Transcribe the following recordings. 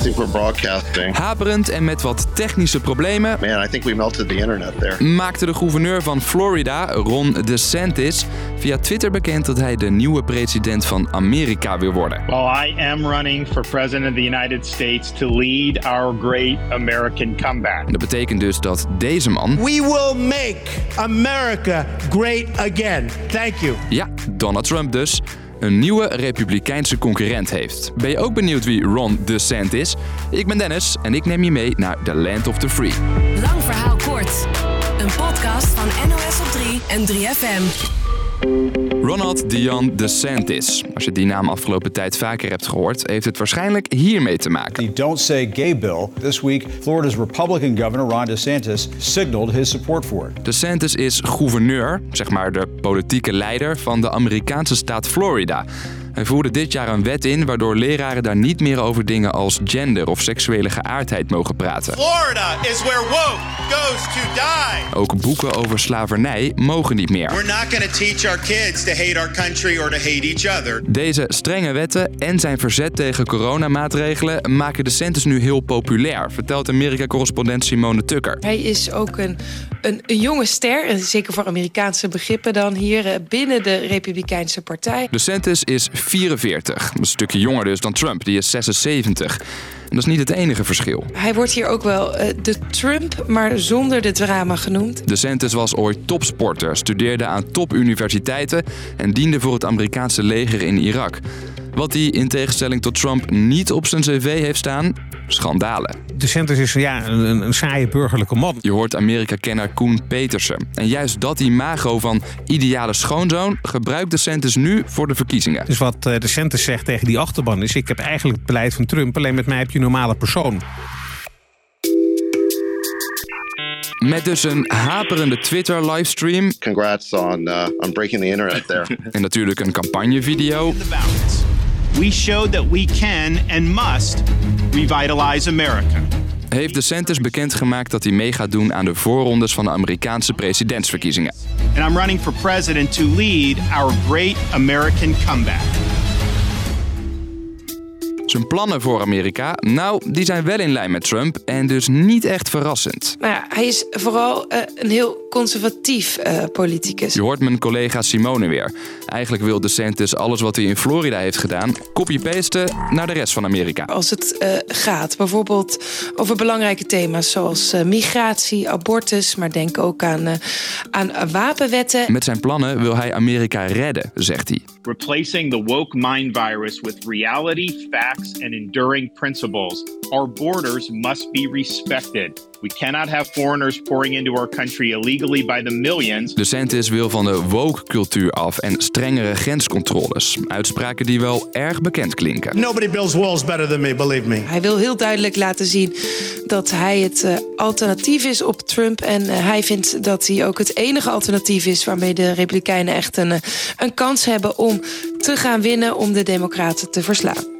think we're broadcasting. Haperend en met wat technische problemen Man, I think we melted the internet there. maakte de gouverneur van Florida, Ron DeSantis, via Twitter bekend dat hij de nieuwe president van Amerika wil worden. Well, I am running for president of the United States to lead our great American comeback. Dat betekent dus dat deze man, We will make America great again. Thank you. ja, Donald Trump dus, een nieuwe republikeinse concurrent heeft. Ben je ook benieuwd wie Ron DeSantis is? Ik ben Dennis en ik neem je mee naar the Land of the Free. Lang verhaal kort. Een podcast van NOS op 3 en 3FM. Ronald Dion DeSantis. Als je die naam afgelopen tijd vaker hebt gehoord, heeft het waarschijnlijk hiermee te maken. The Don't Say Gay bill. This week, Florida's Republican Governor Ron DeSantis signaled his support for it. DeSantis is gouverneur, zeg maar de politieke leider van de Amerikaanse staat Florida. Hij voerde dit jaar een wet in waardoor leraren daar niet meer over dingen als gender of seksuele geaardheid mogen praten. Florida is where woke goes to die. Ook boeken over slavernij mogen niet meer. We're not going to teach our kids to hate our country or to hate each other. Deze strenge wetten en zijn verzet tegen coronamaatregelen maken DeSantis nu heel populair, vertelt Amerika-correspondent Simone Tucker. Hij is ook een, een, een jonge ster, zeker voor Amerikaanse begrippen dan hier eh, binnen de Republikeinse Partij. DeSantis is 44, een stukje jonger dus dan Trump, die is 76. En dat is niet het enige verschil. Hij wordt hier ook wel eh, de Trump, maar zonder de drama genoemd. DeSantis was ooit topsporter, studeerde aan topuniversiteiten en diende voor het Amerikaanse leger in Irak. Wat hij in tegenstelling tot Trump niet op zijn cv heeft staan, schandalen. DeSantis is ja, een, een saaie burgerlijke man. Je hoort Amerika-kenner Koen Petersen. En juist dat imago van ideale schoonzoon gebruikt DeSantis nu voor de verkiezingen. Dus wat eh, DeSantis zegt tegen die achterban is... ik heb eigenlijk het beleid van Trump, alleen met mij heb je een normale persoon. Met dus een haperende Twitter-livestream Congrats on uh, on breaking the internet there. en natuurlijk een campagnevideo. We showed that we can and must revitalize America. heeft DeSantis bekendgemaakt dat hij mee gaat doen aan de voorrondes van de Amerikaanse presidentsverkiezingen. And I'm running for president to lead our great American comeback. Zijn plannen voor Amerika, nou, die zijn wel in lijn met Trump en dus niet echt verrassend. Nou ja, hij is vooral eh, een heel conservatief eh, politicus. Je hoort mijn collega Simone weer. Eigenlijk wil DeSantis alles wat hij in Florida heeft gedaan, copy-pasten naar de rest van Amerika. Als het eh, gaat bijvoorbeeld over belangrijke thema's zoals migratie, abortus, maar denk ook aan, aan wapenwetten. Met zijn plannen wil hij Amerika redden, zegt hij. Replacing the woke mind virus with reality, facts, and enduring principles. Our borders must be respected. We cannot have foreigners pouring into our country illegally by the millions. DeSantis wil van de woke-cultuur af en strengere grenscontroles. Uitspraken die wel erg bekend klinken. Nobody builds walls better than me, believe me. Hij wil heel duidelijk laten zien dat hij het eh, alternatief is op Trump. En eh, hij vindt dat hij ook het enige alternatief is waarmee de Republikeinen echt een, eh, een kans hebben om te gaan winnen om de Democraten te verslaan.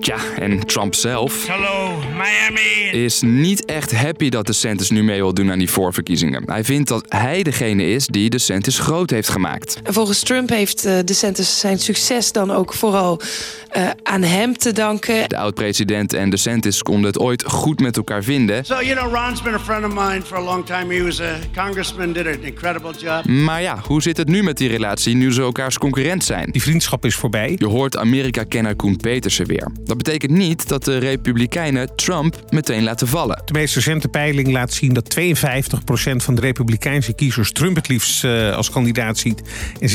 Tja, en Trump zelf Hello, Miami. is niet echt happy dat DeSantis nu mee wil doen aan die voorverkiezingen. Hij vindt dat hij degene is die DeSantis groot heeft gemaakt. En volgens Trump heeft eh, DeSantis zijn succes dan ook vooral eh, aan hem te danken. De oud-president en DeSantis konden het ooit goed met elkaar vinden. So, you know, Ron's been a friend of mine for a long time. He was a congressman, did an incredible job. Maar ja, hoe zit het nu met die relatie nu ze elkaars concurrent zijn? Die vriendschap is voorbij. Je hoort Amerika-kenner Koen Petersen weer. Dat betekent niet dat de Republikeinen Trump meteen laten vallen. De meest recente peiling laat zien dat 52% van de Republikeinse kiezers Trump het liefst eh, als kandidaat ziet. En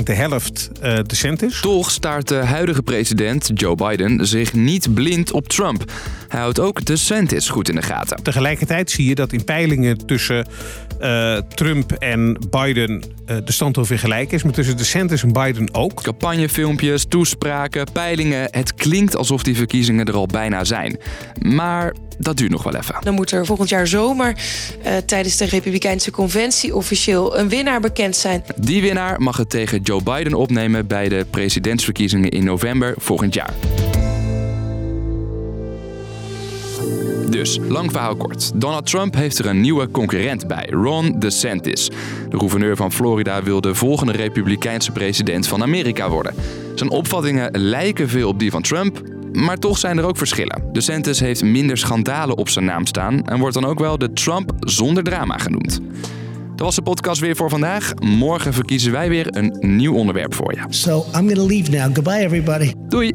26% de helft eh DeSantis. Toch staart de huidige president, Joe Biden, zich niet blind op Trump. Hij houdt ook DeSantis goed in de gaten. Tegelijkertijd zie je dat in peilingen tussen eh, Trump en Biden eh, de stand ongeveer gelijk is. Maar tussen DeSantis en Biden ook. Campagnefilmpjes, toespraken, peilingen. Het klinkt alsof die verkiezingen er al bijna zijn. Maar dat duurt nog wel even. Dan moet er volgend jaar zomer eh, tijdens de Republikeinse conventie officieel een winnaar bekend zijn. Die winnaar mag het tegen Joe Biden opnemen bij de presidentsverkiezingen in november volgend jaar. Dus, lang verhaal kort. Donald Trump heeft er een nieuwe concurrent bij, Ron DeSantis. De gouverneur van Florida wil de volgende republikeinse president van Amerika worden. Zijn opvattingen lijken veel op die van Trump, maar toch zijn er ook verschillen. DeSantis heeft minder schandalen op zijn naam staan en wordt dan ook wel de Trump zonder drama genoemd. Dat was de podcast weer voor vandaag. Morgen verkiezen wij weer een nieuw onderwerp voor je. So I'm going to leave now. Goodbye, everybody. Doei!